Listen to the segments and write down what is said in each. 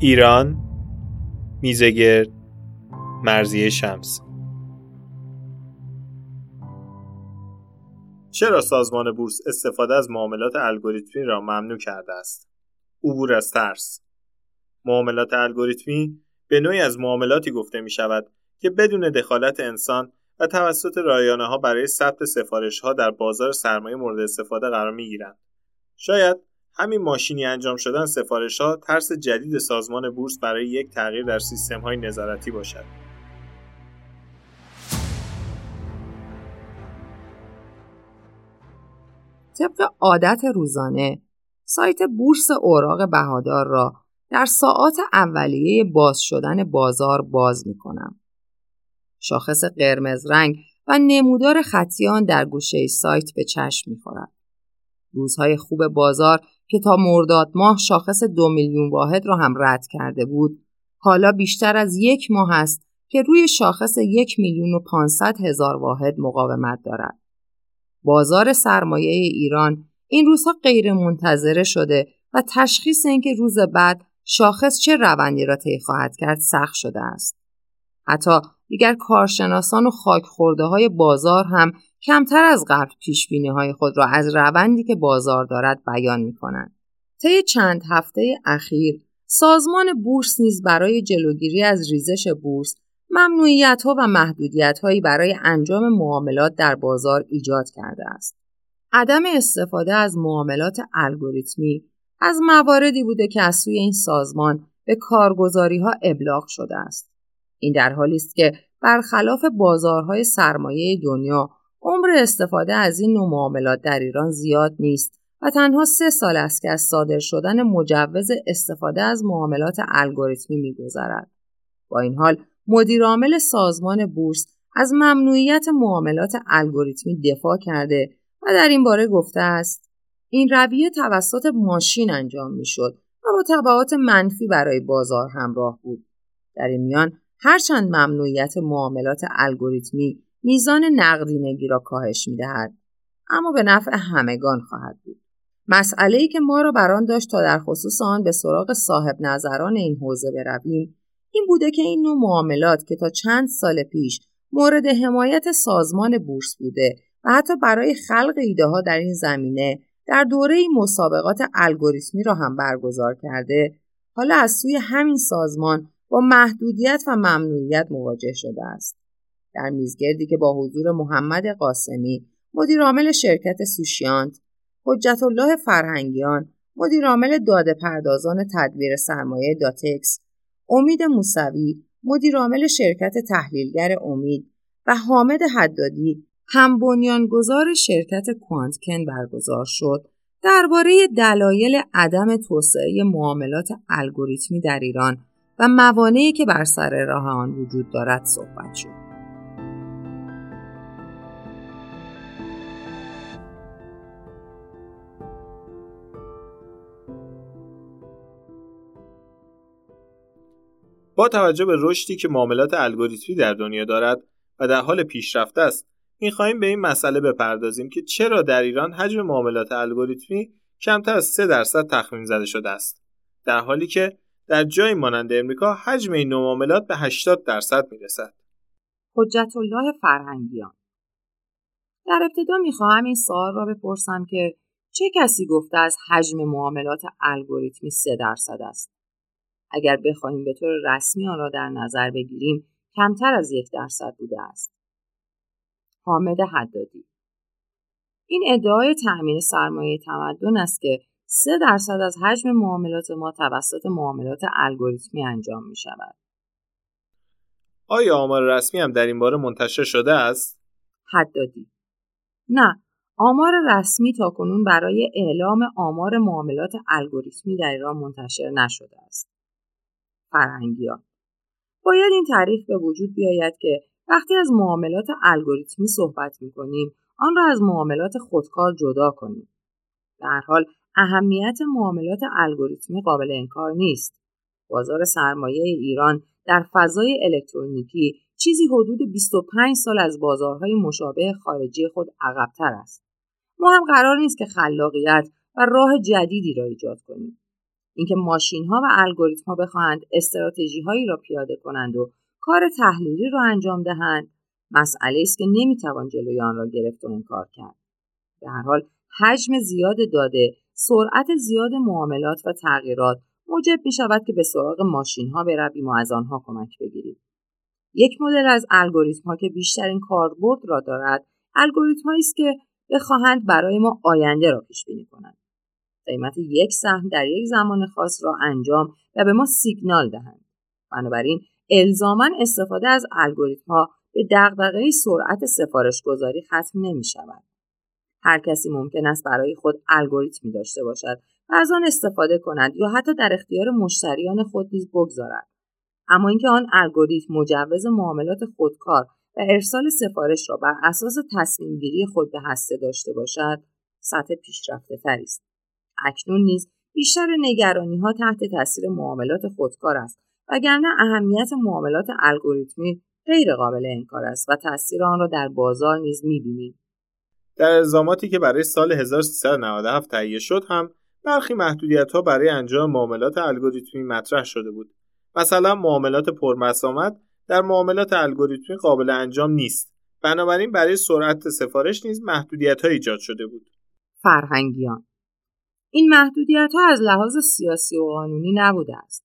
ایران میزگرد مرزی شمس چرا سازمان بورس استفاده از معاملات الگوریتمی را ممنوع کرده است؟ عبور از ترس معاملات الگوریتمی به نوعی از معاملاتی گفته می شود که بدون دخالت انسان و توسط رایانه ها برای ثبت سفارش ها در بازار سرمایه مورد استفاده قرار می گیرند. شاید همین ماشینی انجام شدن سفارش ها ترس جدید سازمان بورس برای یک تغییر در سیستم های نظارتی باشد. طبق عادت روزانه سایت بورس اوراق بهادار را در ساعات اولیه باز شدن بازار باز می کنم. شاخص قرمز رنگ و نمودار خطیان در گوشه سایت به چشم می خورد. روزهای خوب بازار که تا مرداد ماه شاخص دو میلیون واحد را هم رد کرده بود حالا بیشتر از یک ماه است که روی شاخص یک میلیون و پانصد هزار واحد مقاومت دارد. بازار سرمایه ایران این روزها غیر منتظره شده و تشخیص اینکه روز بعد شاخص چه روندی را طی خواهد کرد سخت شده است. حتی دیگر کارشناسان و خاک خورده های بازار هم کمتر از قبل پیش های خود را از روندی که بازار دارد بیان می کنند. طی چند هفته اخیر سازمان بورس نیز برای جلوگیری از ریزش بورس ممنوعیت ها و محدودیت هایی برای انجام معاملات در بازار ایجاد کرده است. عدم استفاده از معاملات الگوریتمی از مواردی بوده که از سوی این سازمان به کارگزاری ها ابلاغ شده است. این در حالی است که برخلاف بازارهای سرمایه دنیا عمر استفاده از این نوع معاملات در ایران زیاد نیست و تنها سه سال است که از صادر شدن مجوز استفاده از معاملات الگوریتمی میگذرد. با این حال مدیرعامل سازمان بورس از ممنوعیت معاملات الگوریتمی دفاع کرده و در این باره گفته است این رویه توسط ماشین انجام می‌شد و با تبعات منفی برای بازار همراه بود. در این میان هرچند ممنوعیت معاملات الگوریتمی میزان نقدینگی را کاهش می‌دهد. اما به نفع همگان خواهد بود. مسئله ای که ما را بران داشت تا در خصوص آن به سراغ صاحب نظران این حوزه برویم این بوده که این نوع معاملات که تا چند سال پیش مورد حمایت سازمان بورس بوده و حتی برای خلق ایده ها در این زمینه در دوره مسابقات الگوریتمی را هم برگزار کرده حالا از سوی همین سازمان با محدودیت و ممنوعیت مواجه شده است. در میزگردی که با حضور محمد قاسمی مدیرعامل شرکت سوشیانت حجت الله فرهنگیان مدیرعامل داده پردازان تدبیر سرمایه داتکس امید موسوی مدیرعامل شرکت تحلیلگر امید و حامد حدادی هم بنیانگذار شرکت کوانتکن برگزار شد درباره دلایل عدم توسعه معاملات الگوریتمی در ایران و موانعی که بر سر راه آن وجود دارد صحبت شد. با توجه به رشدی که معاملات الگوریتمی در دنیا دارد و در حال پیشرفته است می‌خواهیم به این مسئله بپردازیم که چرا در ایران حجم معاملات الگوریتمی کمتر از 3 درصد تخمین زده شده است. در حالی که در جای مانند امریکا حجم این نوع معاملات به 80 درصد می‌رسد. حجت الله فرهنگیان. در ابتدا می‌خواهم این سوال را بپرسم که چه کسی گفته از حجم معاملات الگوریتمی 3 درصد است؟ اگر بخواهیم به طور رسمی آن را در نظر بگیریم کمتر از یک درصد بوده است. حامد حدادی این ادعای تأمین سرمایه تمدن است که سه درصد از حجم معاملات ما توسط معاملات الگوریتمی انجام می شود. آیا آمار رسمی هم در این باره منتشر شده است؟ حدادی نه آمار رسمی تا کنون برای اعلام آمار معاملات الگوریتمی در ایران منتشر نشده است. فرهنگیان باید این تعریف به وجود بیاید که وقتی از معاملات الگوریتمی صحبت می کنیم آن را از معاملات خودکار جدا کنیم. در حال اهمیت معاملات الگوریتمی قابل انکار نیست. بازار سرمایه ایران در فضای الکترونیکی چیزی حدود 25 سال از بازارهای مشابه خارجی خود عقبتر است. ما هم قرار نیست که خلاقیت و راه جدیدی را ایجاد کنیم. اینکه ماشین ها و الگوریتم ها بخواهند استراتژی هایی را پیاده کنند و کار تحلیلی را انجام دهند مسئله است که نمی‌توان جلوی آن را گرفت و کار کرد. به هر حال حجم زیاد داده سرعت زیاد معاملات و تغییرات موجب می شود که به سراغ ماشین ها برویم و از آنها کمک بگیریم. یک مدل از الگوریتم ها که بیشترین کاربرد را دارد الگوریتم است که بخواهند برای ما آینده را پیش بینی کنند. قیمت یک سهم در یک زمان خاص را انجام و به ما سیگنال دهند بنابراین الزاما استفاده از الگوریتم ها به دغدغه سرعت سفارش گذاری ختم نمی شود. هر کسی ممکن است برای خود الگوریتمی داشته باشد و از آن استفاده کند یا حتی در اختیار مشتریان خود نیز بگذارد. اما اینکه آن الگوریتم مجوز معاملات خودکار و ارسال سفارش را بر اساس تصمیم گیری خود به هسته داشته باشد سطح پیشرفته تری است. اکنون نیز بیشتر نگرانی ها تحت تاثیر معاملات خودکار است وگرنه اهمیت معاملات الگوریتمی غیر قابل انکار است و تاثیر آن را در بازار نیز می‌بینیم. در الزاماتی که برای سال 1397 تهیه شد هم برخی محدودیت ها برای انجام معاملات الگوریتمی مطرح شده بود. مثلا معاملات پرمسامت در معاملات الگوریتمی قابل انجام نیست. بنابراین برای سرعت سفارش نیز محدودیت ها ایجاد شده بود. فرهنگیان این محدودیت ها از لحاظ سیاسی و قانونی نبوده است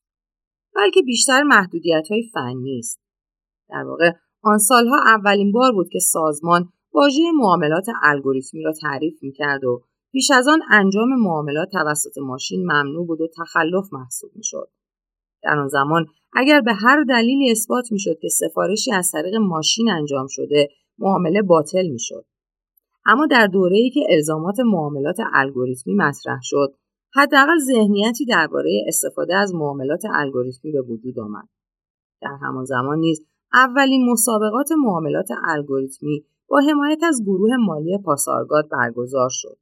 بلکه بیشتر محدودیت های فنی است. در واقع آن سالها اولین بار بود که سازمان واژه معاملات الگوریتمی را تعریف می‌کرد و پیش از آن انجام معاملات توسط ماشین ممنوع بود و تخلف محسوب می‌شد. در آن زمان اگر به هر دلیلی اثبات می‌شد که سفارشی از طریق ماشین انجام شده معامله باطل می‌شد. اما در ای که الزامات معاملات الگوریتمی مطرح شد حداقل ذهنیتی درباره استفاده از معاملات الگوریتمی به وجود آمد. در همان زمان نیز اولین مسابقات معاملات الگوریتمی با حمایت از گروه مالی پاسارگاد برگزار شد.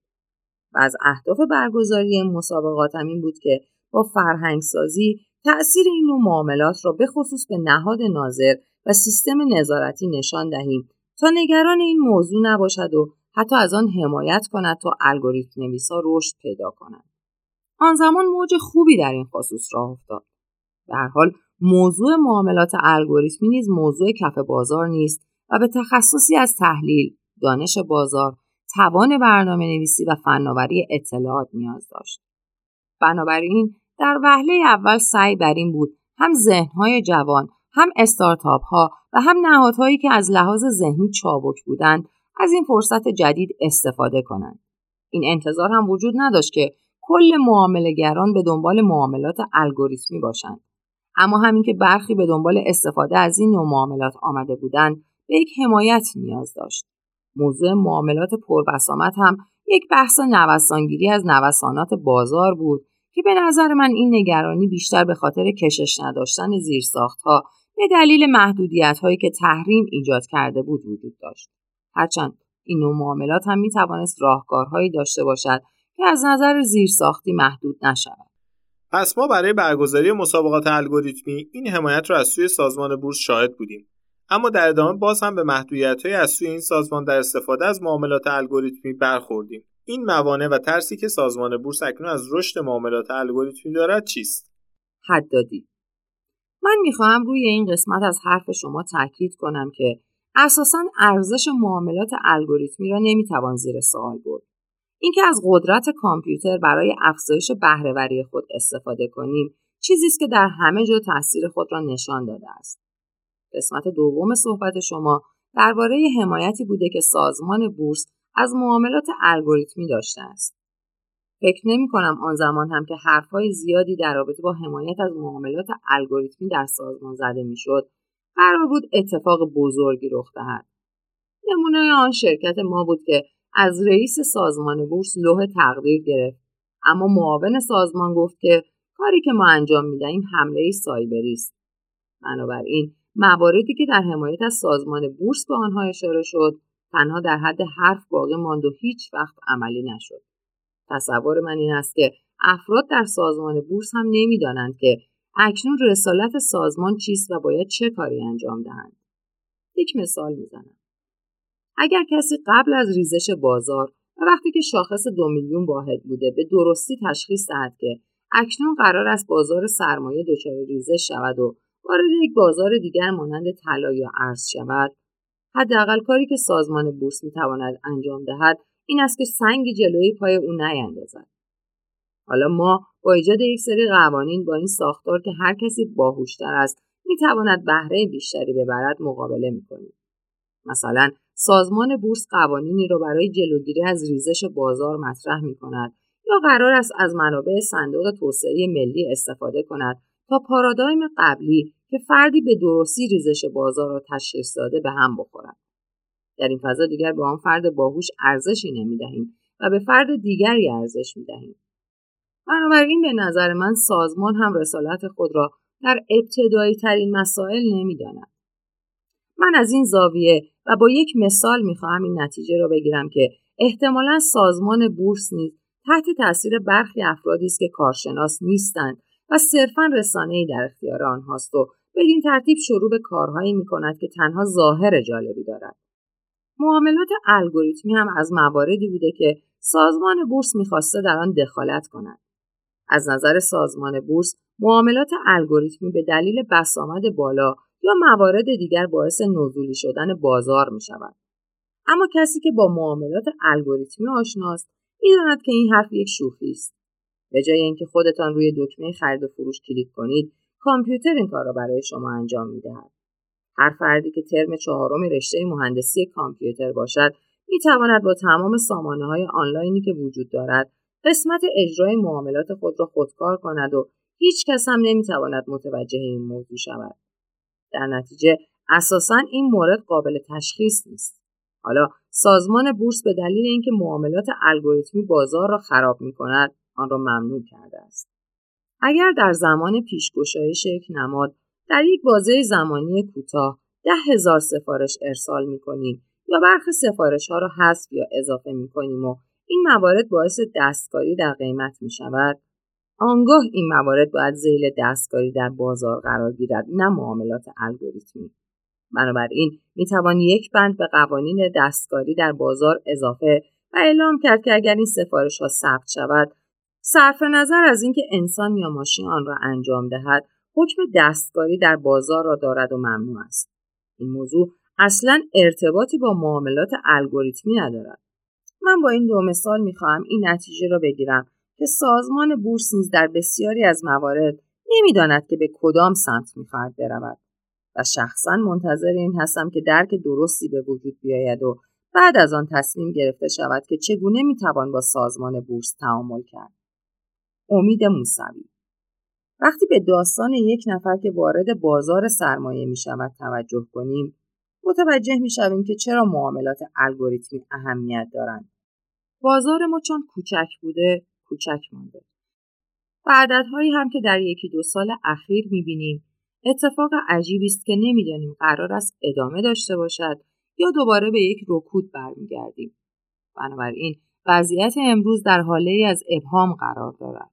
و از اهداف برگزاری مسابقات هم این بود که با فرهنگسازی تأثیر این نوع معاملات را به خصوص به نهاد ناظر و سیستم نظارتی نشان دهیم تا نگران این موضوع نباشد و حتی از آن حمایت کند تا الگوریتم نویسا رشد پیدا کنند. آن زمان موج خوبی در این خصوص راه افتاد. در حال موضوع معاملات الگوریتمی نیز موضوع کف بازار نیست و به تخصصی از تحلیل، دانش بازار، توان برنامه نویسی و فناوری اطلاعات نیاز داشت. بنابراین در وهله اول سعی بر این بود هم ذهنهای جوان، هم استارتاپ ها و هم نهادهایی که از لحاظ ذهنی چابک بودند از این فرصت جدید استفاده کنند. این انتظار هم وجود نداشت که کل معاملهگران به دنبال معاملات الگوریتمی باشند. اما همین که برخی به دنبال استفاده از این نوع معاملات آمده بودند به یک حمایت نیاز داشت. موضوع معاملات پربسامت هم یک بحث نوسانگیری از نوسانات بازار بود که به نظر من این نگرانی بیشتر به خاطر کشش نداشتن زیرساختها به دلیل محدودیت هایی که تحریم ایجاد کرده بود وجود داشت. هرچند این نوع معاملات هم می توانست راهکارهایی داشته باشد که از نظر زیرساختی محدود نشود. پس ما برای برگزاری مسابقات الگوریتمی این حمایت را از سوی سازمان بورس شاهد بودیم. اما در ادامه باز هم به محدودیت های از سوی این سازمان در استفاده از معاملات الگوریتمی برخوردیم. این موانع و ترسی که سازمان بورس اکنون از رشد معاملات الگوریتمی دارد چیست؟ حدادی. من می‌خواهم روی این قسمت از حرف شما تاکید کنم که اساسا ارزش معاملات الگوریتمی را نمی‌توان زیر سوال برد. اینکه از قدرت کامپیوتر برای افزایش بهرهوری خود استفاده کنیم چیزی است که در همه جا تاثیر خود را نشان داده است. قسمت دوم صحبت شما درباره حمایتی بوده که سازمان بورس از معاملات الگوریتمی داشته است. فکر نمی کنم آن زمان هم که حرفهای زیادی در رابطه با حمایت از معاملات الگوریتمی در سازمان زده می‌شد. قرار بود اتفاق بزرگی رخ دهد. نمونه آن شرکت ما بود که از رئیس سازمان بورس لوح تقدیر گرفت. اما معاون سازمان گفت که کاری که ما انجام می‌دهیم حمله سایبری است. بنابراین مواردی که در حمایت از سازمان بورس به آنها اشاره شد تنها در حد حرف باقی ماند و هیچ وقت عملی نشد. تصور من این است که افراد در سازمان بورس هم نمی‌دانند که اکنون رسالت سازمان چیست و باید چه کاری انجام دهند؟ یک مثال می‌زنم. اگر کسی قبل از ریزش بازار و وقتی که شاخص دو میلیون واحد بوده به درستی تشخیص دهد که اکنون قرار است بازار سرمایه دچار ریزش شود و وارد یک بازار دیگر مانند طلا یا ارز شود حداقل کاری که سازمان بورس می‌تواند انجام دهد این است که سنگی جلوی پای او نیندازد. حالا ما با ایجاد یک سری قوانین با این ساختار که هر کسی باهوشتر است می‌تواند بهره بیشتری ببرد مقابله می‌کنیم مثلا سازمان بورس قوانینی را برای جلوگیری از ریزش بازار مطرح می کند یا قرار است از منابع صندوق توسعه ملی استفاده کند تا پارادایم قبلی که فردی به درستی ریزش بازار را تشخیص داده به هم بخورد. در این فضا دیگر به آن فرد باهوش ارزشی نمی دهیم و به فرد دیگری ارزش می دهیم. بنابراین به نظر من سازمان هم رسالت خود را در ابتدایی ترین مسائل نمی داند. من از این زاویه و با یک مثال می‌خواهم این نتیجه را بگیرم که احتمالا سازمان بورس نیز تحت تاثیر برخی افرادی است که کارشناس نیستند و صرفا ای در اختیار آنهاست و بدین ترتیب شروع به کارهایی می کند که تنها ظاهر جالبی دارد. معاملات الگوریتمی هم از مواردی بوده که سازمان بورس می‌خواسته در آن دخالت کند. از نظر سازمان بورس معاملات الگوریتمی به دلیل بسامد بالا یا موارد دیگر باعث نزولی شدن بازار می شود. اما کسی که با معاملات الگوریتمی آشناست می‌داند که این حرف یک شوخی است. به جای اینکه خودتان روی دکمه خرید و فروش کلیک کنید، کامپیوتر این کار را برای شما انجام می دهد. هر فردی که ترم چهارم رشته مهندسی کامپیوتر باشد، می تواند با تمام سامانه های آنلاینی که وجود دارد، قسمت اجرای معاملات خود را خودکار کند و هیچ کس هم نمی تواند متوجه این موضوع شود. در نتیجه اساسا این مورد قابل تشخیص نیست. حالا سازمان بورس به دلیل اینکه معاملات الگوریتمی بازار را خراب می کند آن را ممنوع کرده است. اگر در زمان پیشگشایش یک نماد در یک بازه زمانی کوتاه ده هزار سفارش ارسال می کنیم یا برخی سفارش ها را حذف یا اضافه می کنیم و این موارد باعث دستکاری در قیمت می شود آنگاه این موارد باید زیل دستکاری در بازار قرار گیرد نه معاملات الگوریتمی. بنابراین می‌توان یک بند به قوانین دستکاری در بازار اضافه و اعلام کرد که اگر این سفارش ها ثبت شود صرف نظر از اینکه انسان یا ماشین آن را انجام دهد حکم دستکاری در بازار را دارد و ممنوع است. این موضوع اصلا ارتباطی با معاملات الگوریتمی ندارد. من با این دو مثال می‌خواهم این نتیجه را بگیرم که سازمان بورس نیز در بسیاری از موارد نمی‌داند که به کدام سمت می‌خواهد برود و شخصا منتظر این هستم که درک درستی به وجود بیاید و بعد از آن تصمیم گرفته شود که چگونه می‌توان با سازمان بورس تعامل کرد امید موسوی وقتی به داستان یک نفر که وارد بازار سرمایه می شود توجه کنیم متوجه می شویم که چرا معاملات الگوریتمی اهمیت دارند. بازار ما چون کوچک بوده کوچک مانده. و عددهایی هم که در یکی دو سال اخیر می‌بینیم اتفاق عجیبی است که نمی‌دانیم قرار است ادامه داشته باشد یا دوباره به یک رکود برمیگردیم. بنابراین وضعیت امروز در حاله از ابهام قرار دارد.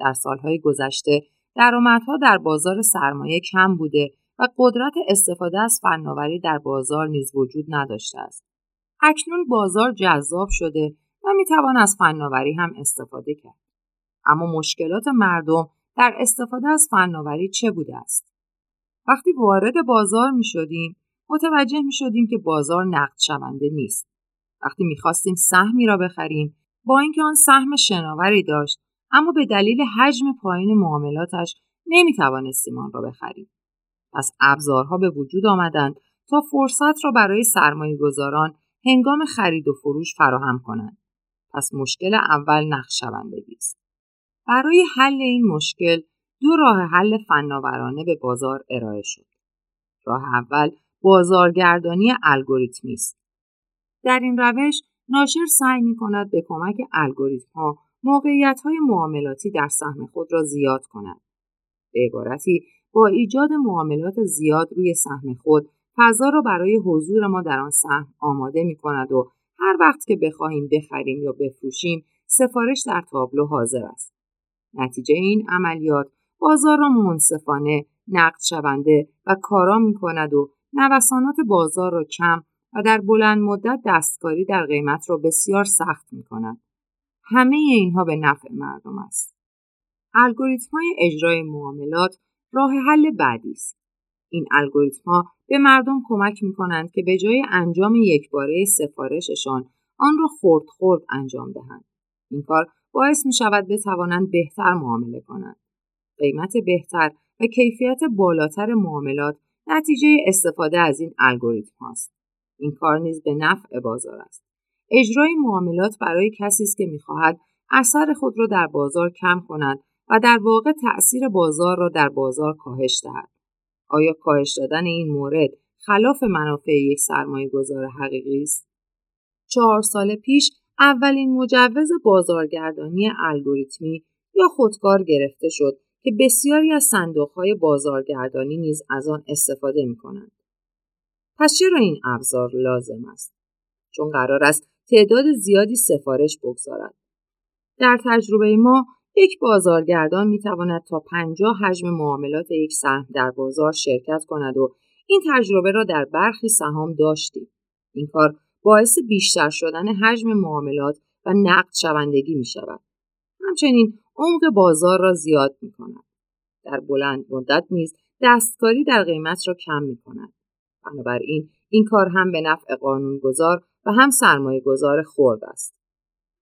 در سالهای گذشته درآمدها در بازار سرمایه کم بوده و قدرت استفاده از فناوری در بازار نیز وجود نداشته است. اکنون بازار جذاب شده و می‌توان از فناوری هم استفاده کرد. اما مشکلات مردم در استفاده از فناوری چه بوده است؟ وقتی وارد بازار می شدیم متوجه می شدیم که بازار نقد شونده نیست. وقتی می خواستیم سهمی را بخریم با اینکه آن سهم شناوری داشت اما به دلیل حجم پایین معاملاتش نمی توانستیم آن را بخریم. پس ابزارها به وجود آمدند تا فرصت را برای سرمایه گذاران هنگام خرید و فروش فراهم کنند. پس مشکل اول نقشوندگی است. برای حل این مشکل دو راه حل فناورانه به بازار ارائه شد. راه اول بازارگردانی الگوریتمی است. در این روش ناشر سعی می کند به کمک الگوریتم ها موقعیت های معاملاتی در سهم خود را زیاد کند. به عبارتی با ایجاد معاملات زیاد روی سهم خود فضا را برای حضور ما در آن سهم آماده می کند و وقت که بخواهیم بخریم یا بفروشیم سفارش در تابلو حاضر است. نتیجه این عملیات بازار را منصفانه، نقد شونده و کارا می کند و نوسانات بازار را کم و در بلند مدت دستکاری در قیمت را بسیار سخت می کند. همه اینها به نفع مردم است. الگوریتم های اجرای معاملات راه حل بعدی است. این الگوریتم ها به مردم کمک می کنند که به جای انجام یکباره سفارششان آن را خرد خرد انجام دهند. این کار باعث می شود بتوانند بهتر معامله کنند. قیمت بهتر و کیفیت بالاتر معاملات نتیجه استفاده از این الگوریتم هاست. این کار نیز به نفع بازار است. اجرای معاملات برای کسی است که می‌خواهد اثر خود را در بازار کم کند و در واقع تأثیر بازار را در بازار کاهش دهد. آیا کاهش دادن این مورد خلاف منافع یک سرمایه گذار حقیقی است؟ چهار سال پیش اولین مجوز بازارگردانی الگوریتمی یا خودکار گرفته شد که بسیاری از صندوقهای بازارگردانی نیز از آن استفاده می کنند. پس چرا این ابزار لازم است؟ چون قرار است تعداد زیادی سفارش بگذارد. در تجربه ما یک بازارگردان می تواند تا 50 حجم معاملات یک سهم در بازار شرکت کند و این تجربه را در برخی سهام داشتیم. این کار باعث بیشتر شدن حجم معاملات و نقد شوندگی می شود. همچنین عمق بازار را زیاد می کند. در بلند مدت نیز دستکاری در قیمت را کم می کند. بنابراین این کار هم به نفع قانونگذار و هم سرمایه گذار خورد است.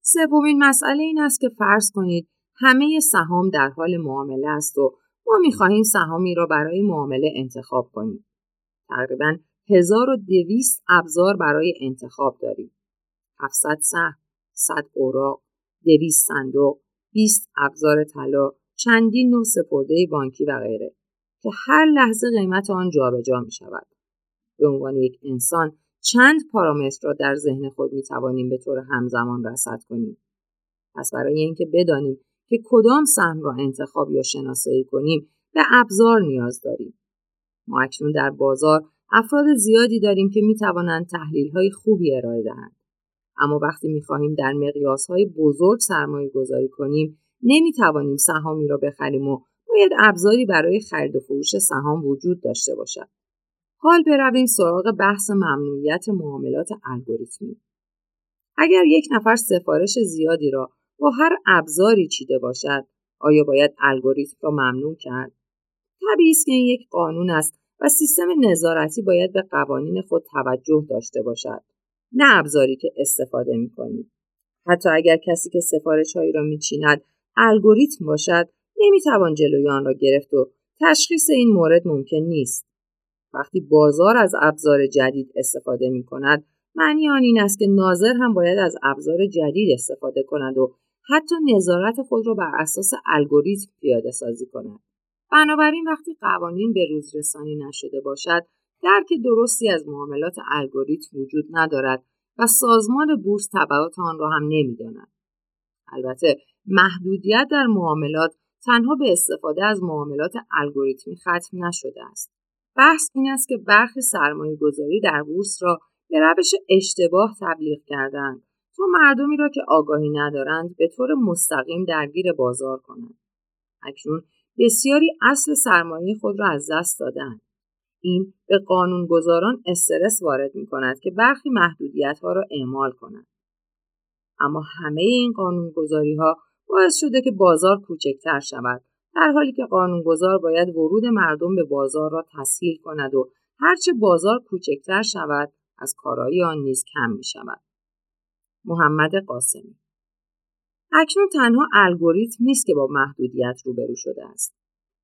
سومین مسئله این است که فرض کنید همه سهام در حال معامله است و ما می‌خواهیم سهامی را برای معامله انتخاب کنیم. تقریبا 1200 ابزار برای انتخاب داریم. 700 سهم، 100 اوراق، 200 صندوق، 20 ابزار طلا، چندین نوع سپرده بانکی و غیره که هر لحظه قیمت آن جابجا می شود. به عنوان یک انسان چند پارامتر را در ذهن خود می توانیم به طور همزمان رصد کنیم. پس برای اینکه بدانیم که کدام سهم را انتخاب یا شناسایی کنیم به ابزار نیاز داریم. ما اکنون در بازار افراد زیادی داریم که می توانند تحلیل های خوبی ارائه دهند. اما وقتی می خواهیم در مقیاس های بزرگ سرمایه گذاری کنیم نمی توانیم سهامی را بخریم و باید ابزاری برای خرید و فروش سهام وجود داشته باشد. حال برویم سراغ بحث ممنوعیت معاملات الگوریتمی. اگر یک نفر سفارش زیادی را با هر ابزاری چیده باشد، آیا باید الگوریتم را ممنوع کرد؟ طبیعی است که این یک قانون است و سیستم نظارتی باید به قوانین خود توجه داشته باشد. نه ابزاری که استفاده می کنید. حتی اگر کسی که سفارش هایی را میچیند الگوریتم باشد نمی‌توان جلوی آن را گرفت و تشخیص این مورد ممکن نیست. وقتی بازار از ابزار جدید استفاده می کند معنی آن این است که ناظر هم باید از ابزار جدید استفاده کند و حتی نظارت خود را بر اساس الگوریتم پیاده سازی کند. بنابراین وقتی قوانین به روز رسانی نشده باشد درک درستی از معاملات الگوریتم وجود ندارد و سازمان بورس تبعات آن را هم نمی‌داند. البته محدودیت در معاملات تنها به استفاده از معاملات الگوریتمی ختم نشده است. بحث این است که برخی سرمایه گذاری در بورس را به روش اشتباه تبلیغ کردند تا مردمی را که آگاهی ندارند به طور مستقیم درگیر بازار کنند. اکنون بسیاری اصل سرمایه خود را از دست دادند. این به قانونگذاران استرس وارد می کند که برخی محدودیت ها را اعمال کنند. اما همه این قانونگذاری ها باعث شده که بازار کوچکتر شود در حالی که قانونگذار باید ورود مردم به بازار را تسهیل کند و هرچه بازار کوچکتر شود از کارایی آن نیز کم می شود. محمد قاسمی. اکنون تنها الگوریتم نیست که با محدودیت روبرو شده است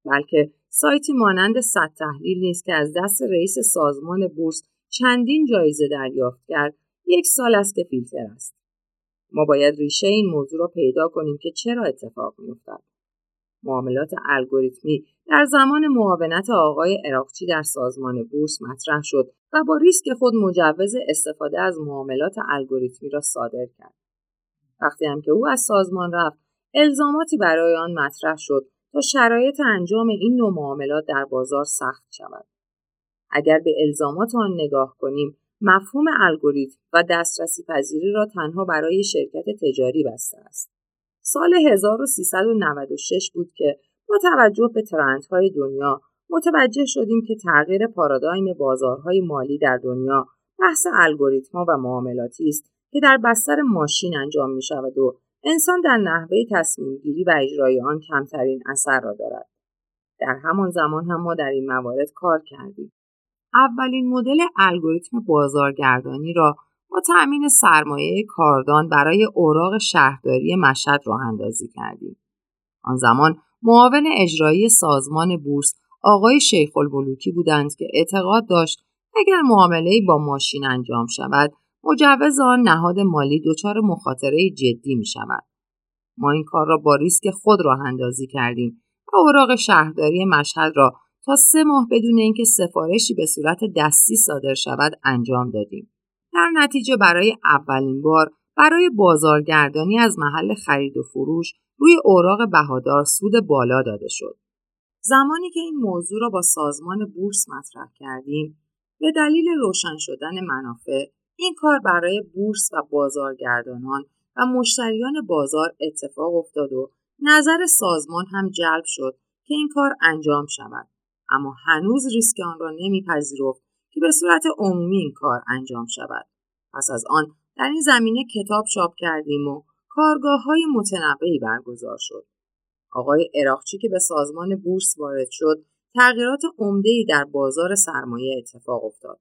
بلکه سایتی مانند صد تحلیل نیست که از دست رئیس سازمان بورس چندین جایزه دریافت کرد یک سال است که فیلتر است. ما باید ریشه این موضوع را پیدا کنیم که چرا اتفاق میافتد. معاملات الگوریتمی در زمان معاونت آقای اراقچی در سازمان بورس مطرح شد و با ریسک خود مجوز استفاده از معاملات الگوریتمی را صادر کرد. وقتی هم که او از سازمان رفت، الزاماتی برای آن مطرح شد تا شرایط انجام این نوع معاملات در بازار سخت شود. اگر به الزامات آن نگاه کنیم، مفهوم الگوریتم و دسترسی پذیری را تنها برای شرکت تجاری بسته است. سال 1396 بود که با توجه به ترندهای دنیا متوجه شدیم که تغییر پارادایم بازارهای مالی در دنیا بحث الگوریتمها و معاملاتی است که در بستر ماشین انجام می شود و انسان در نحوه تصمیم گیری و اجرای آن کمترین اثر را دارد. در همان زمان هم ما در این موارد کار کردیم. اولین مدل الگوریتم بازارگردانی را با تأمین سرمایه کاردان برای اوراق شهرداری مشهد راه اندازی کردیم. آن زمان معاون اجرایی سازمان بورس آقای شیخ البلوکی بودند که اعتقاد داشت اگر معامله با ماشین انجام شود مجوز آن نهاد مالی دچار مخاطره جدی می شود. ما این کار را با ریسک خود راه اندازی کردیم و اوراق شهرداری مشهد را تا سه ماه بدون اینکه سفارشی به صورت دستی صادر شود انجام دادیم. در نتیجه برای اولین بار برای بازارگردانی از محل خرید و فروش روی اوراق بهادار سود بالا داده شد. زمانی که این موضوع را با سازمان بورس مطرح کردیم به دلیل روشن شدن منافع این کار برای بورس و بازارگردانان و مشتریان بازار اتفاق افتاد و نظر سازمان هم جلب شد که این کار انجام شود اما هنوز ریسک آن را نمیپذیرفت که به صورت عمومی این کار انجام شود. پس از آن در این زمینه کتاب چاپ کردیم و کارگاه های متنوعی برگزار شد. آقای اراقچی که به سازمان بورس وارد شد تغییرات عمده‌ای در بازار سرمایه اتفاق افتاد.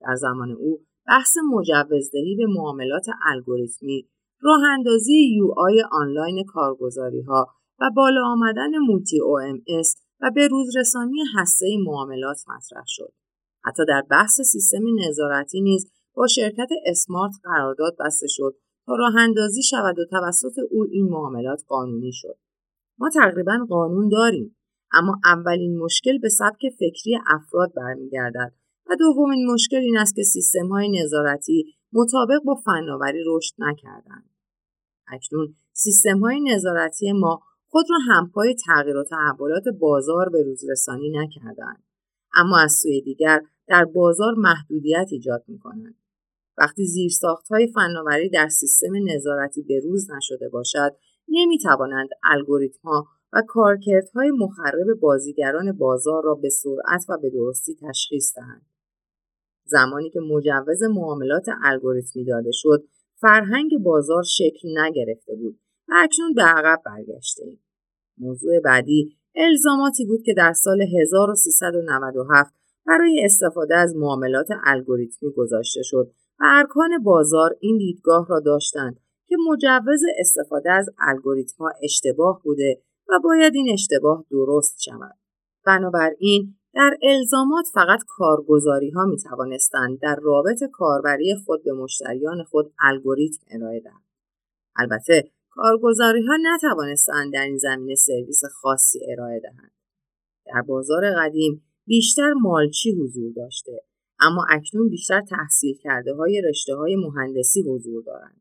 در زمان او بحث مجوزدهی به معاملات الگوریتمی راه اندازی یو آی آنلاین کارگزاری ها و بالا آمدن موتی او ام و به روزرسانی هسته معاملات مطرح شد. حتی در بحث سیستم نظارتی نیز با شرکت اسمارت قرارداد بسته شد تا راه اندازی شود و توسط او این معاملات قانونی شد. ما تقریبا قانون داریم اما اولین مشکل به سبک فکری افراد برمیگردد و دومین مشکل این است که سیستم های نظارتی مطابق با فناوری رشد نکردند. اکنون سیستم های نظارتی ما خود را همپای تغییر و تحولات بازار به روزرسانی نکردند. اما از سوی دیگر در بازار محدودیت ایجاد می کنند. وقتی زیرساخت های فناوری در سیستم نظارتی به روز نشده باشد، نمی توانند الگوریتم ها و کارکردهای مخرب بازیگران بازار را به سرعت و به درستی تشخیص دهند. زمانی که مجوز معاملات الگوریتمی داده شد فرهنگ بازار شکل نگرفته بود و اکنون به عقب برگشته ایم. موضوع بعدی الزاماتی بود که در سال 1397 برای استفاده از معاملات الگوریتمی گذاشته شد و ارکان بازار این دیدگاه را داشتند که مجوز استفاده از الگوریتم ها اشتباه بوده و باید این اشتباه درست شود. بنابراین در الزامات فقط کارگزاری ها می توانستند در رابط کاربری خود به مشتریان خود الگوریتم ارائه دهند. البته کارگزاری ها نتوانستند در این زمینه سرویس خاصی ارائه دهند. در بازار قدیم بیشتر مالچی حضور داشته اما اکنون بیشتر تحصیل کرده های رشته های مهندسی حضور دارند.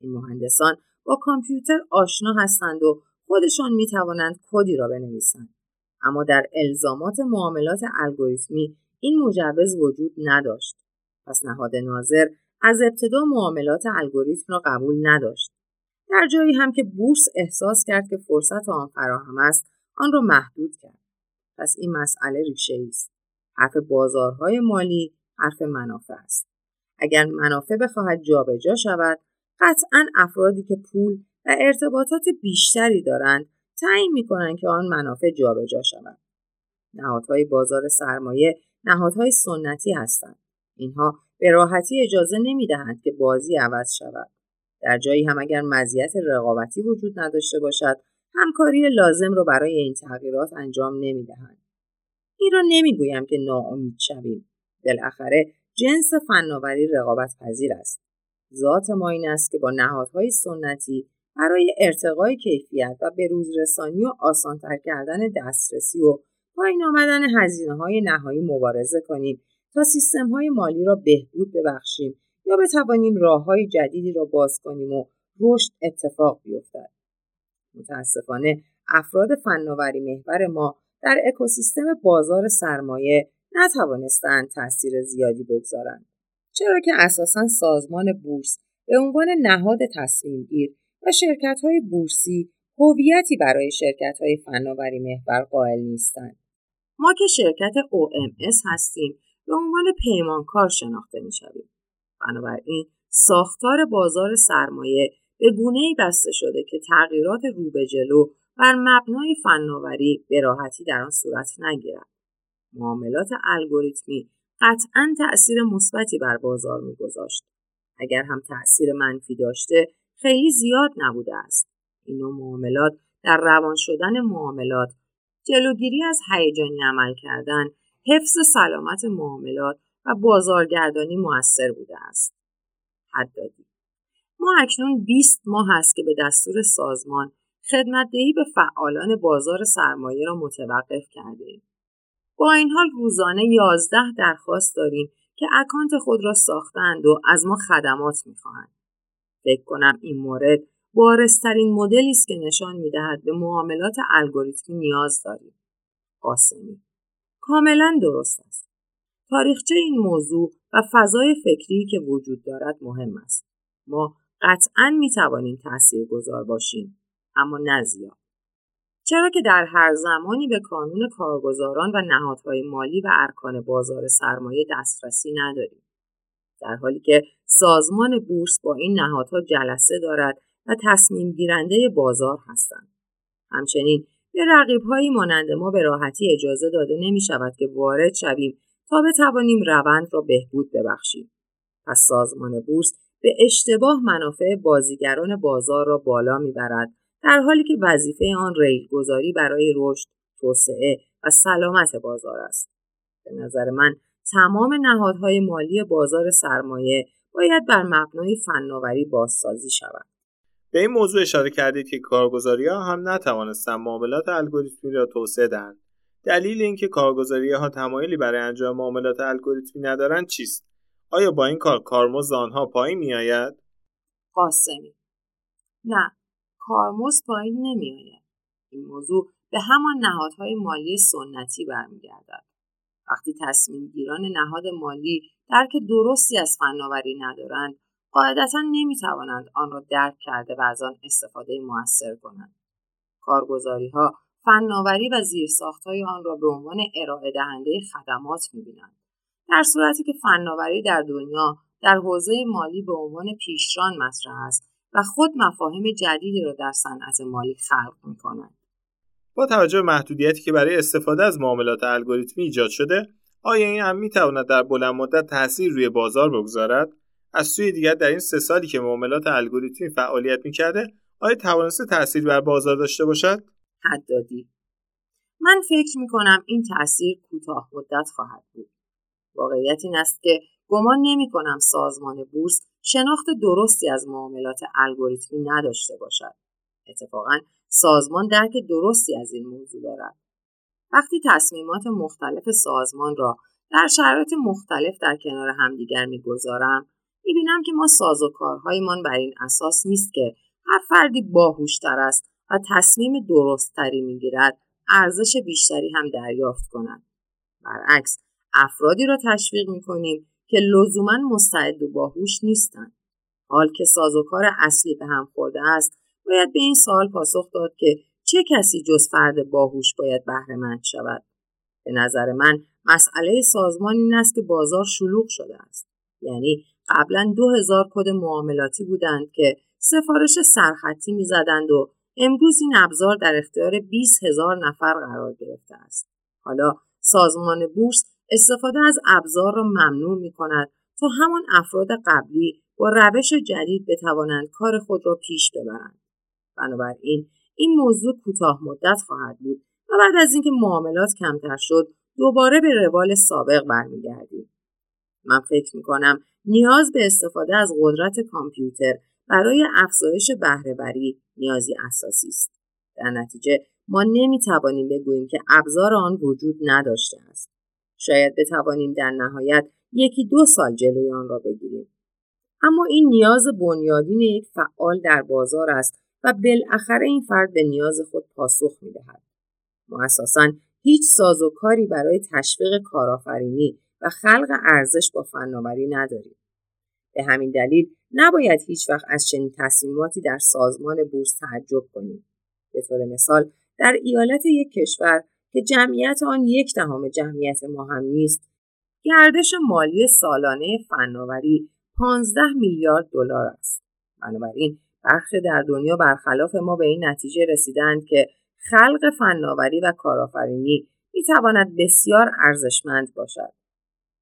این مهندسان با کامپیوتر آشنا هستند و خودشان می توانند کدی را بنویسند. اما در الزامات معاملات الگوریتمی این مجوز وجود نداشت. پس نهاد ناظر از ابتدا معاملات الگوریتم را قبول نداشت. در جایی هم که بورس احساس کرد که فرصت آن فراهم است، آن را محدود کرد. پس این مسئله ریشه است. حرف بازارهای مالی حرف منافع است. اگر منافع بخواهد جابجا شود، قطعا افرادی که پول و ارتباطات بیشتری دارند تعیین می‌کنند که آن منافع جابجا شود نهادهای بازار سرمایه نهادهای سنتی هستند اینها به راحتی اجازه نمی‌دهند که بازی عوض شود در جایی هم اگر مزیت رقابتی وجود نداشته باشد همکاری لازم را برای این تغییرات انجام نمی‌دهند. این را نمی‌گویم که ناامید شویم. بالاخره جنس فناوری رقابت پذیر است. ذات ما این است که با نهادهای سنتی برای ارتقای کیفیت و به رسانی و آسانتر کردن دسترسی و پایین آمدن هزینه های نهایی مبارزه کنیم تا سیستم های مالی را بهبود ببخشیم یا بتوانیم راه های جدیدی را باز کنیم و رشد اتفاق بیفتد. متاسفانه افراد فناوری محور ما در اکوسیستم بازار سرمایه نتوانستند تاثیر زیادی بگذارند چرا که اساسا سازمان بورس به عنوان نهاد تصمیم گیر و شرکت های بورسی هویتی برای شرکت های فناوری محور قائل نیستند. ما که شرکت OMS هستیم به عنوان پیمانکار شناخته می شویم. بنابراین ساختار بازار سرمایه به گونه بسته شده که تغییرات رو به جلو بر مبنای فناوری به راحتی در آن صورت نگیرد. معاملات الگوریتمی قطعا تأثیر مثبتی بر بازار میگذاشت. اگر هم تأثیر منفی داشته خیلی زیاد نبوده است. این نوع معاملات در روان شدن معاملات جلوگیری از هیجانی عمل کردن حفظ سلامت معاملات و بازارگردانی موثر بوده است. حد دادی. ما اکنون 20 ماه است که به دستور سازمان خدمتدهی به فعالان بازار سرمایه را متوقف کرده ایم. با این حال روزانه 11 درخواست داریم که اکانت خود را ساختند و از ما خدمات می‌خواهند. فکر کنم این مورد بارسترین مدلی است که نشان می‌دهد به معاملات الگوریتمی نیاز داریم. قاسمی کاملا درست است. تاریخچه این موضوع و فضای فکری که وجود دارد مهم است. ما قطعا می توانیم تأثیر گذار باشیم اما نه. چرا که در هر زمانی به کانون کارگزاران و نهادهای مالی و ارکان بازار سرمایه دسترسی نداریم. در حالی که سازمان بورس با این نهادها جلسه دارد و تصمیم گیرنده بازار هستند. همچنین به رقیبهایی مانند ما به راحتی اجازه داده نمی شود که وارد شویم تا بتوانیم روند را بهبود ببخشیم. پس سازمان بورس به اشتباه منافع بازیگران بازار را بالا می‌برد در حالی که وظیفه آن ریل گذاری برای رشد، توسعه و سلامت بازار است. به نظر من تمام نهادهای مالی بازار سرمایه باید بر مبنای فناوری بازسازی شود. به این موضوع اشاره کردید که کارگزاری ها هم نتوانستند معاملات الگوریتمی را توسعه دهند. دلیل اینکه کارگزاری ها تمایلی برای انجام معاملات الگوریتمی ندارند چیست؟ آیا با این کار کارمزد آنها پایین میآید؟ قاسمی نه کارمزد پایین نمیآید این موضوع به همان نهادهای مالی سنتی برمیگردد وقتی تصمیم گیران نهاد مالی درک درستی از فناوری ندارند قاعدتا نمی‌توانند آن را درک کرده و از آن استفاده موثر کنند کارگزاری ها فناوری و زیرساختهای آن را به عنوان ارائه دهنده خدمات می‌بینند. در صورتی که فناوری در دنیا در حوزه مالی به عنوان پیشران مطرح است و خود مفاهیم جدیدی را در صنعت مالی خلق می‌کنند با توجه به محدودیتی که برای استفاده از معاملات الگوریتمی ایجاد شده آیا این هم می‌تواند در بلند مدت تاثیر روی بازار بگذارد؟ از سوی دیگر در این سه سالی که معاملات الگوریتمی فعالیت می‌کرده آیا توانسته تاثیر بر بازار داشته باشد؟ حدادی من فکر می‌کنم این تاثیر کوتاه مدت خواهد بود واقعیت این است که گمان نمی کنم سازمان بورس شناخت درستی از معاملات الگوریتمی نداشته باشد. اتفاقا سازمان درک درستی از این موضوع دارد. وقتی تصمیمات مختلف سازمان را در شرایط مختلف در کنار همدیگر می‌گذارم می‌بینم که ما سازوکارهایمان بر این اساس نیست که هر فردی باهوشتر است و تصمیم درستتری می‌گیرد ارزش بیشتری هم دریافت کند. برعکس افرادی را تشویق می‌کنیم که لزوما مستعد و باهوش نیستند. حال که سازوکار اصلی به هم خورده است باید به این سوال پاسخ داد که چه کسی جز فرد باهوش باید بهرهمند شود؟ به نظر من مسئله سازمان این است که بازار شلوغ شده است. یعنی قبلا دو هزار کد معاملاتی بودند که سفارش سرخطی می‌زدند و امروز این ابزار در اختیار 20 هزار نفر قرار گرفته است حالا سازمان بورس استفاده از ابزار را ممنوع می کند تا همان افراد قبلی با روش جدید بتوانند کار خود را پیش ببرند. بنابراین این موضوع کوتاه مدت خواهد بود و بعد از اینکه معاملات کمتر شد دوباره به روال سابق برمیگردیم. من فکر می کنم نیاز به استفاده از قدرت کامپیوتر برای افزایش بهرهوری نیازی اساسی است. در نتیجه ما نمی توانیم بگوییم که ابزار آن وجود نداشته است. شاید بتوانیم در نهایت یکی دو سال جلوی آن را بگیریم. اما این نیاز بنیادین یک فعال در بازار است و بالاخره این فرد به نیاز خود پاسخ می دهد. ما اساسا هیچ سازوکاری برای تشویق کارآفرینی و خلق ارزش با فناوری نداریم. به همین دلیل نباید هیچ وقت از چنین تصمیماتی در سازمان بورس تعجب کنیم. به طور مثال در ایالت یک کشور که جمعیت آن یک دهم جمعیت ما هم نیست گردش مالی سالانه فناوری 15 میلیارد دلار است. بنابراین برخی در دنیا برخلاف ما به این نتیجه رسیدند که خلق فناوری و کارآفرینی می‌تواند بسیار ارزشمند باشد.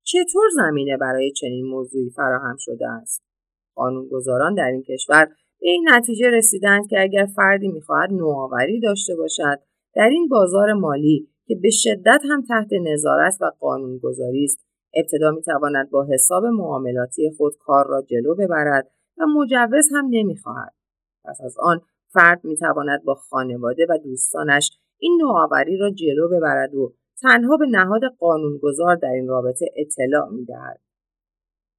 چطور زمینه برای چنین موضوعی فراهم شده است؟ قانونگذاران در این کشور به این نتیجه رسیدند که اگر فردی می‌خواهد نوآوری داشته باشد در این بازار مالی که به شدت هم تحت نظارت و قانونگذاری است. ابتدا می‌تواند با حساب معاملاتی خود کار را جلو ببرد و مجوز هم نمی‌خواهد. پس از آن فرد می‌تواند با خانواده و دوستانش این نوآوری را جلو ببرد و تنها به نهاد قانونگذار در این رابطه اطلاع می‌دهد.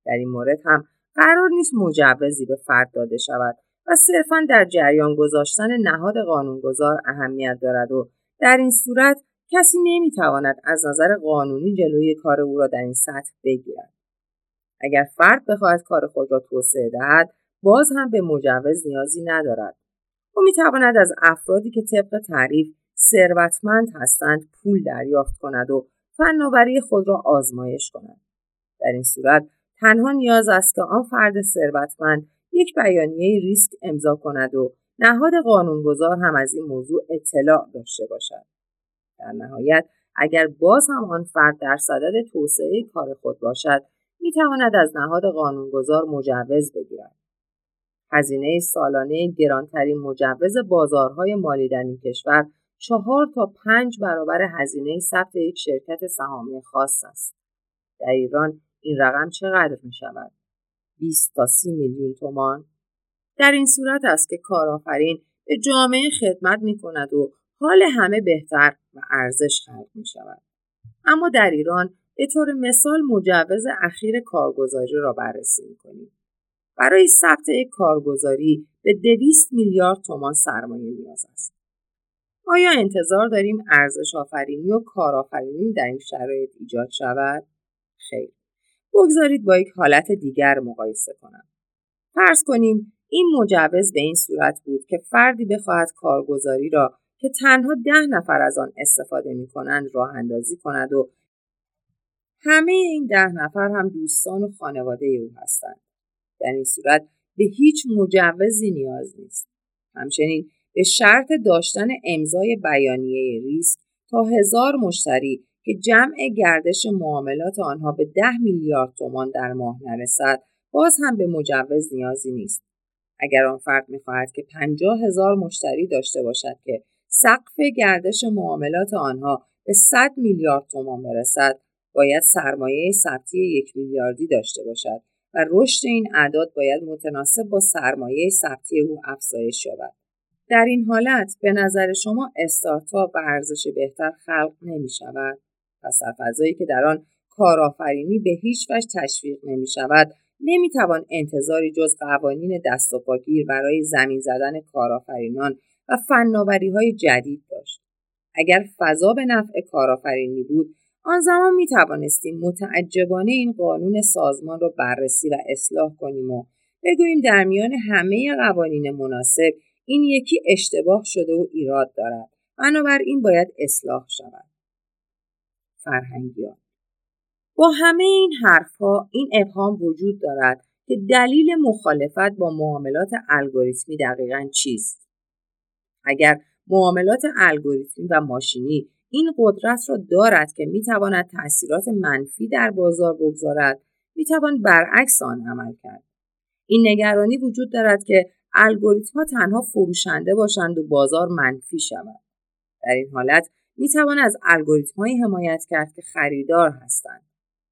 در این مورد هم قرار نیست مجوزی به فرد داده شود و صرفا در جریان گذاشتن نهاد قانونگذار اهمیت دارد و در این صورت کسی نمی‌تواند از نظر قانونی جلوی کار او را در این سطح بگیرد. اگر فرد بخواهد کار خود را توسعه دهد باز هم به مجوز نیازی ندارد. او می‌تواند از افرادی که طبق تعریف ثروتمند هستند پول دریافت کند و فناوری خود را آزمایش کند. در این صورت تنها نیاز است که آن فرد ثروتمند یک بیانیه ریسک امضا کند و نهاد قانونگذار هم از این موضوع اطلاع داشته باشد در نهایت اگر باز هم آن فرد در صدد توسعه کار خود باشد می تواند از نهاد قانونگذار مجوز بگیرد هزینه سالانه گرانترین مجوز بازارهای مالی در این کشور چهار تا پنج برابر هزینه ثبت یک شرکت سهامی خاص است. در ایران این رقم چقدر می شود؟ 20 تا 30 میلیون تومان؟ در این صورت است که کارآفرین به جامعه خدمت می کند و حال همه بهتر و ارزش خلق می شود. اما در ایران به طور مثال مجوز اخیر کارگزاری را بررسی می کنیم. برای ثبت یک کارگزاری به 200 میلیارد تومان سرمایه نیاز است. آیا انتظار داریم ارزش آفرینی و کارآفرینی در این شرایط ایجاد شود؟ خیر. بگذارید با یک حالت دیگر مقایسه کنم. فرض کنیم این مجوز به این صورت بود که فردی بخواهد کارگزاری را که تنها ده نفر از آن استفاده می کنند راه اندازی کند و همه این ده نفر هم دوستان و خانواده او هستند. در این صورت به هیچ مجوزی نیاز نیست. همچنین به شرط داشتن امضای بیانیه ریسک تا هزار مشتری که جمع گردش معاملات آنها به ده میلیارد تومان در ماه نرسد باز هم به مجوز نیازی نیست. اگر آن فرد می‌خواهد که پنجاه هزار مشتری داشته باشد که سقف گردش معاملات آنها به 100 میلیارد تومان برسد باید سرمایه ثبتی یک میلیاردی داشته باشد و رشد این اعداد باید متناسب با سرمایه ثبتی او افزایش یابد در این حالت به نظر شما استارتاپ و ارزش بهتر خلق نمی شود پس در فضایی که در آن کارآفرینی به هیچ وجه تشویق نمی شود نمی توان انتظاری جز قوانین دست و پاگیر برای زمین زدن کارآفرینان و فناوری های جدید داشت. اگر فضا به نفع کارآفرینی بود آن زمان می توانستیم متعجبانه این قانون سازمان را بررسی و اصلاح کنیم و بگوییم در میان همه قوانین مناسب این یکی اشتباه شده و ایراد دارد بنابراین باید اصلاح شود فرهنگیان. با همه این حرفها این ابهام وجود دارد که دلیل مخالفت با معاملات الگوریتمی دقیقا چیست. اگر معاملات الگوریتمی و ماشینی این قدرت را دارد که می‌تواند تاثیرات منفی در بازار بگذارد می‌توان برعکس آن عمل کرد. این نگرانی وجود دارد که الگوریتم ها تنها فروشنده باشند و بازار منفی شود. در این حالت می‌توان از الگوریتم حمایت کرد که خریدار هستند.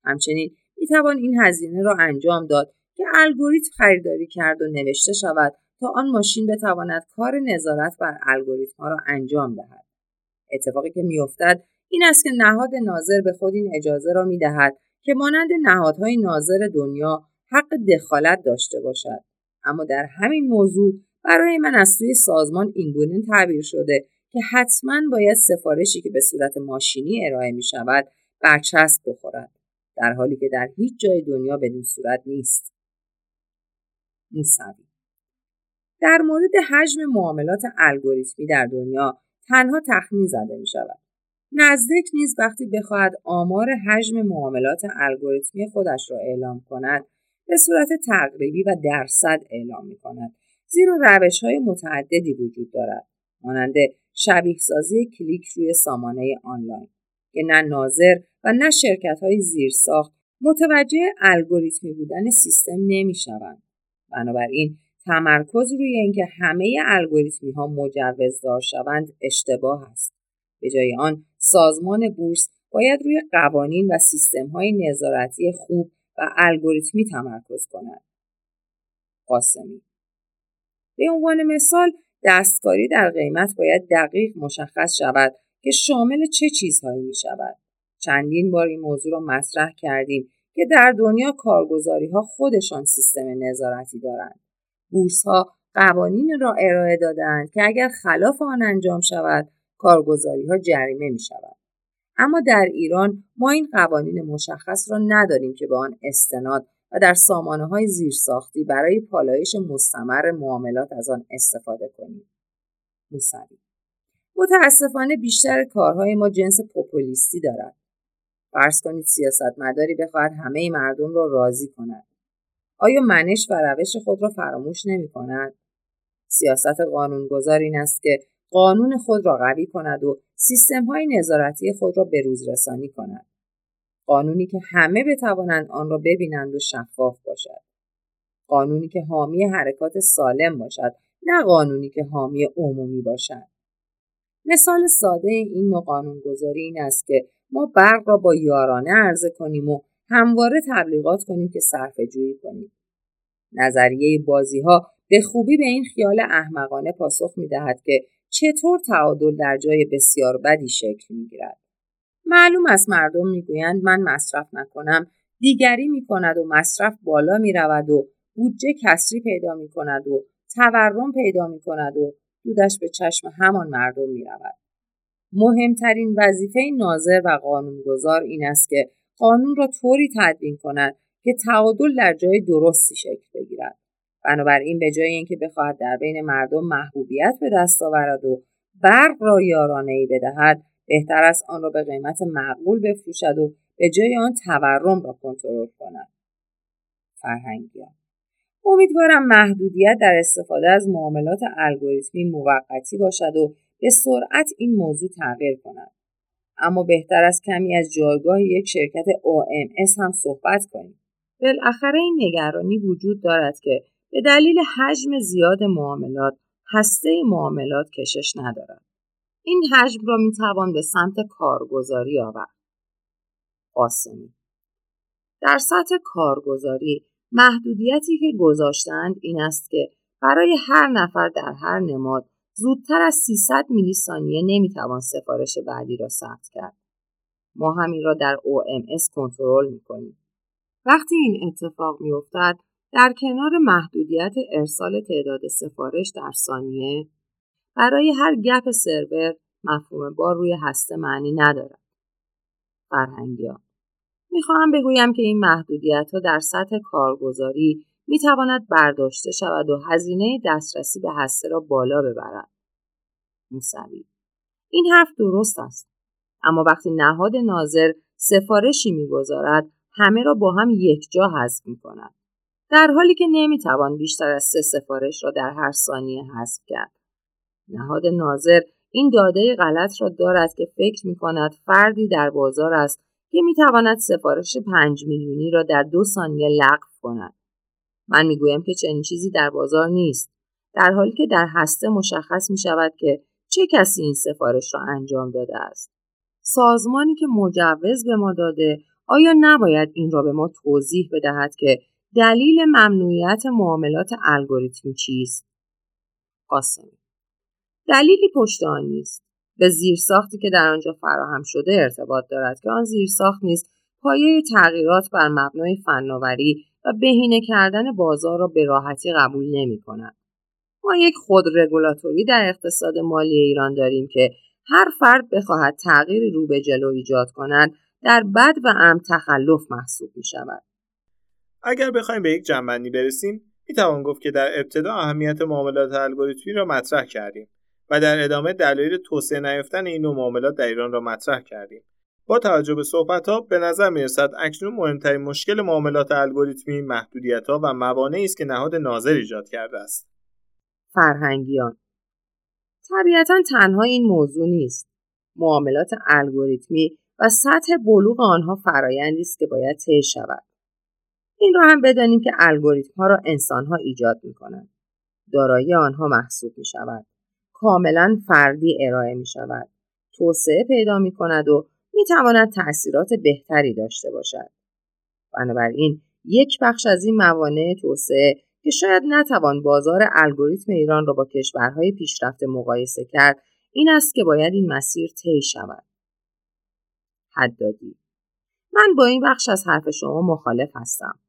همچنین می‌توان این هزینه را انجام داد که الگوریتم خریداری کرد و نوشته شود تا آن ماشین بتواند کار نظارت بر الگوریتم ها را انجام دهد. اتفاقی که میافتد این است که نهاد ناظر به خود این اجازه را می‌دهد که مانند نهادهای ناظر دنیا حق دخالت داشته باشد. اما در همین موضوع برای من از سوی سازمان اینگونه تعبیر شده که حتما باید سفارشی که به صورت ماشینی ارائه می شود برچسب بخورد در حالی که در هیچ جای دنیا بدین صورت نیست. موسوی در مورد حجم معاملات الگوریتمی در دنیا تنها تخمین زده می شود. نزدیک نیز وقتی بخواهد آمار حجم معاملات الگوریتمی خودش را اعلام کند به صورت تقریبی و درصد اعلام می کند زیرا روش های متعددی وجود دارد. مانند شبیه سازی کلیک روی سامانه آنلاین که نه ناظر و نه شرکت های زیرساخت متوجه الگوریتمی بودن سیستم نمی شوند. بنابراین تمرکز روی اینکه همه الگوریتمی ها مجوزدار شوند اشتباه است. به جای آن سازمان بورس باید روی قوانین و سیستم های نظارتی خوب و الگوریتمی تمرکز کند. قاسمی به عنوان مثال دستکاری در قیمت باید دقیق مشخص شود که شامل چه چیزهایی می شود. چندین بار این موضوع را مطرح کردیم که در دنیا کارگزاری ها خودشان سیستم نظارتی دارند. بورس ها قوانین را ارائه دادند که اگر خلاف آن انجام شود کارگزاری ها جریمه می شود. اما در ایران ما این قوانین مشخص را نداریم که به آن استناد و در سامانه های زیرساختی برای پالایش مستمر معاملات از آن استفاده کنیم. موسوی متاسفانه بیشتر کارهای ما جنس پوپولیستی دارد. فرض کنید سیاستمداری بخواهد همه مردم را راضی کند. آیا منش و روش خود را فراموش نمی کند؟ سیاست قانونگذار این است که قانون خود را قوی کند و سیستم های نظارتی خود را به روز رسانی کند. قانونی که همه بتوانند آن را ببینند و شفاف باشد. قانونی که حامی حرکات سالم باشد نه قانونی که حامی عمومی باشد. مثال ساده این نوع قانونگذاری این است که ما برق را با یارانه عرضه کنیم و همواره تبلیغات کنیم که صرفه جویی کنیم. نظریه بازی ها به خوبی به این خیال احمقانه پاسخ می دهد که چطور تعادل در جای بسیار بدی شکل می گیرد. معلوم است مردم می‌گویند من مصرف نکنم دیگری می کند و مصرف بالا می رود و بودجه کسری پیدا می کند و تورم پیدا می کند و دودش به چشم همان مردم می رود. مهمترین وظیفه ناظر و قانونگذار این است که قانون را طوری تدوین کند که تعادل در جای درستی شکل بگیرد. بنابراین به جای اینکه بخواهد در بین مردم محبوبیت به دست آورد و برق را یارانه ای بدهد بهتر است آن را به قیمت معقول بفروشد و به جای آن تورم را کنترل کند. فرهنگیان. امیدوارم محدودیت در استفاده از معاملات الگوریتمی موقتی باشد و به سرعت این موضوع تغییر کند. اما بهتر است کمی از جایگاه یک شرکت OMS هم صحبت کنیم. بالاخره این نگرانی وجود دارد که به دلیل حجم زیاد معاملات هسته معاملات کشش ندارد. این حجم را می‌توان به سمت کارگزاری آورد. قاسمی در سطح کارگزاری محدودیتی که گذاشتند این است که برای هر نفر در هر نماد زودتر از 300 میلی ثانیه نمی‌توان سفارش بعدی را ثبت کرد. ما همین را در OMS کنترل می‌کنیم. وقتی این اتفاق میافتد در کنار محدودیت ارسال تعداد سفارش در ثانیه برای هر گپ سرور مفهوم بار روی هسته معنی ندارد. فرهنگیان می‌خواهم بگویم که این محدودیت ها در سطح کارگزاری می‌تواند برداشته شود و هزینه دسترسی به هسته را بالا ببرد. موسوی این حرف درست است. اما وقتی نهاد ناظر سفارشی می‌گذارد همه را با هم یک جا حذف می کند. در حالی که نمی‌توان بیشتر از سه سفارش را در هر ثانیه حذف کرد. نهاد ناظر این داده غلط را دارد که فکر می کند فردی در بازار است که می تواند سفارش پنج میلیونی را در دو ثانیه لغو کند. من می گویم که چنین چیزی در بازار نیست. در حالی که در هسته مشخص می شود که چه کسی این سفارش را انجام داده است. سازمانی که مجوز به ما داده آیا نباید این را به ما توضیح بدهد که دلیل ممنوعیت معاملات الگوریتمی چیست؟ قاسمی دلیلی پشت آن نیست به زیرساختی که در آنجا فراهم شده ارتباط دارد که آن زیرساخت نیز پایه تغییرات بر مبنای فناوری و بهینه کردن بازار را به راحتی قبول نمی کند. ما یک خود رگولاتوری در اقتصاد مالی ایران داریم که هر فرد بخواهد تغییری رو به جلو ایجاد کند در بد و ام تخلف محسوب می شود. اگر بخوایم به یک جنبندی برسیم می توان گفت که در ابتدا اهمیت معاملات الگوریتمی را مطرح کردیم و در ادامه دلایل توسعه نیافتن این نوع معاملات در ایران را مطرح کردیم با توجه به صحبت ها به نظر می رسد اکنون مهمترین مشکل معاملات الگوریتمی محدودیت ها و موانعی است که نهاد ناظر ایجاد کرده است فرهنگیان طبیعتا تنها این موضوع نیست معاملات الگوریتمی و سطح بلوغ آنها فرایندی است که باید طی شود این را هم بدانیم که الگوریتم ها را انسان ها ایجاد می کنند. دارایی آنها محسوب می شود. کاملا فردی ارائه می شود. توسعه پیدا می کند و می تواند تأثیرات بهتری داشته باشد. بنابراین یک بخش از این موانع توسعه که شاید نتوان بازار الگوریتم ایران را با کشورهای پیشرفته مقایسه کرد این است که باید این مسیر طی شود. حدادی من با این بخش از حرف شما مخالف هستم.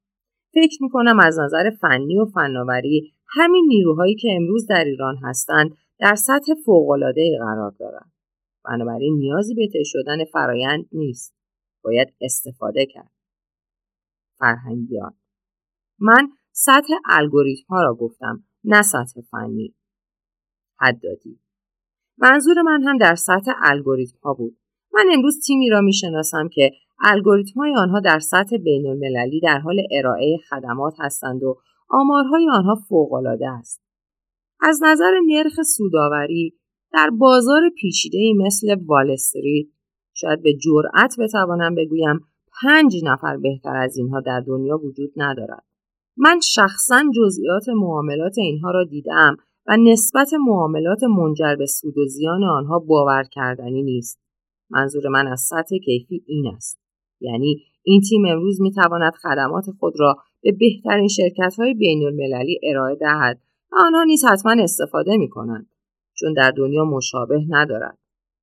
فکر می کنم از نظر فنی و فناوری همین نیروهایی که امروز در ایران هستند در سطح فوق‌العاده قرار دارند. بنابراین نیازی به طی شدن فرایند نیست. باید استفاده کرد. فرهنگیان من سطح الگوریتم ها را گفتم نه سطح فنی. حدادی منظور من هم در سطح الگوریتم ها بود. من امروز تیمی را می‌شناسم که الگوریتم های آنها در سطح بین المللی در حال ارائه خدمات هستند و آمارهای آنها فوقالعاده است. از نظر نرخ سوداوری در بازار پیچیده مثل وال استریت شاید به جرأت بتوانم بگویم پنج نفر بهتر از اینها در دنیا وجود ندارد. من شخصا جزئیات معاملات اینها را دیدم و نسبت معاملات منجر به سود و زیان آنها باور کردنی نیست. منظور من از سطح کیفی این است. یعنی این تیم امروز می تواند خدمات خود را به بهترین شرکت های بین المللی ارائه دهد و آنها نیز حتما استفاده می کنند. چون در دنیا مشابه ندارد.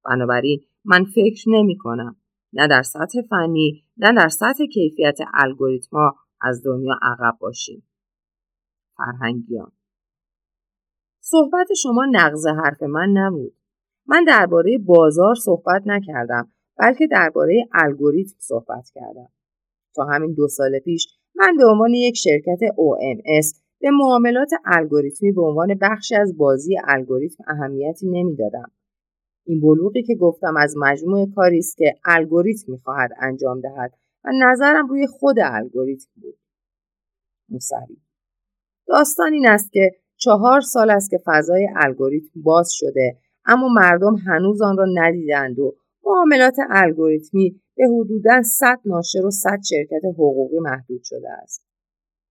بنابراین من فکر نمی کنم. نه در سطح فنی نه در سطح کیفیت الگوریتما از دنیا عقب باشیم. فرهنگیان صحبت شما نقض حرف من نبود. من درباره بازار صحبت نکردم بلکه درباره الگوریتم صحبت کردم. تا همین دو سال پیش من به عنوان یک شرکت OMS به معاملات الگوریتمی به عنوان بخشی از بازی الگوریتم اهمیتی نمی‌دادم. این بلوغی که گفتم از مجموع کاری است که الگوریتم می‌خواهد انجام دهد و نظرم روی خود الگوریتم بود. موسوی داستان این است که چهار سال است که فضای الگوریتم باز شده اما مردم هنوز آن را ندیدند و معاملات الگوریتمی به حدودا 100 ناشر و 100 شرکت حقوقی محدود شده است.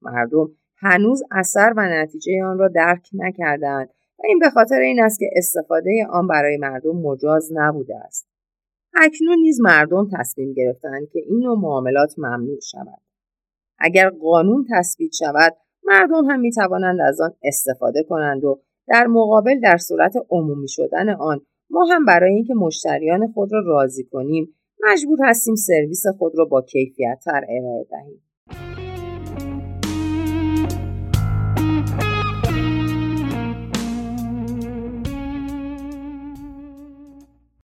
مردم هنوز اثر و نتیجه آن را درک نکردند و این به خاطر این است که استفاده آن برای مردم مجاز نبوده است. اکنون نیز مردم تصمیم گرفتند که این نوع معاملات ممنوع شود. اگر قانون تثبیت شود مردم هم می توانند از آن استفاده کنند و در مقابل در صورت عمومی شدن آن ما هم برای اینکه مشتریان خود را راضی کنیم مجبور هستیم سرویس خود را با کیفیت تر ارائه دهیم.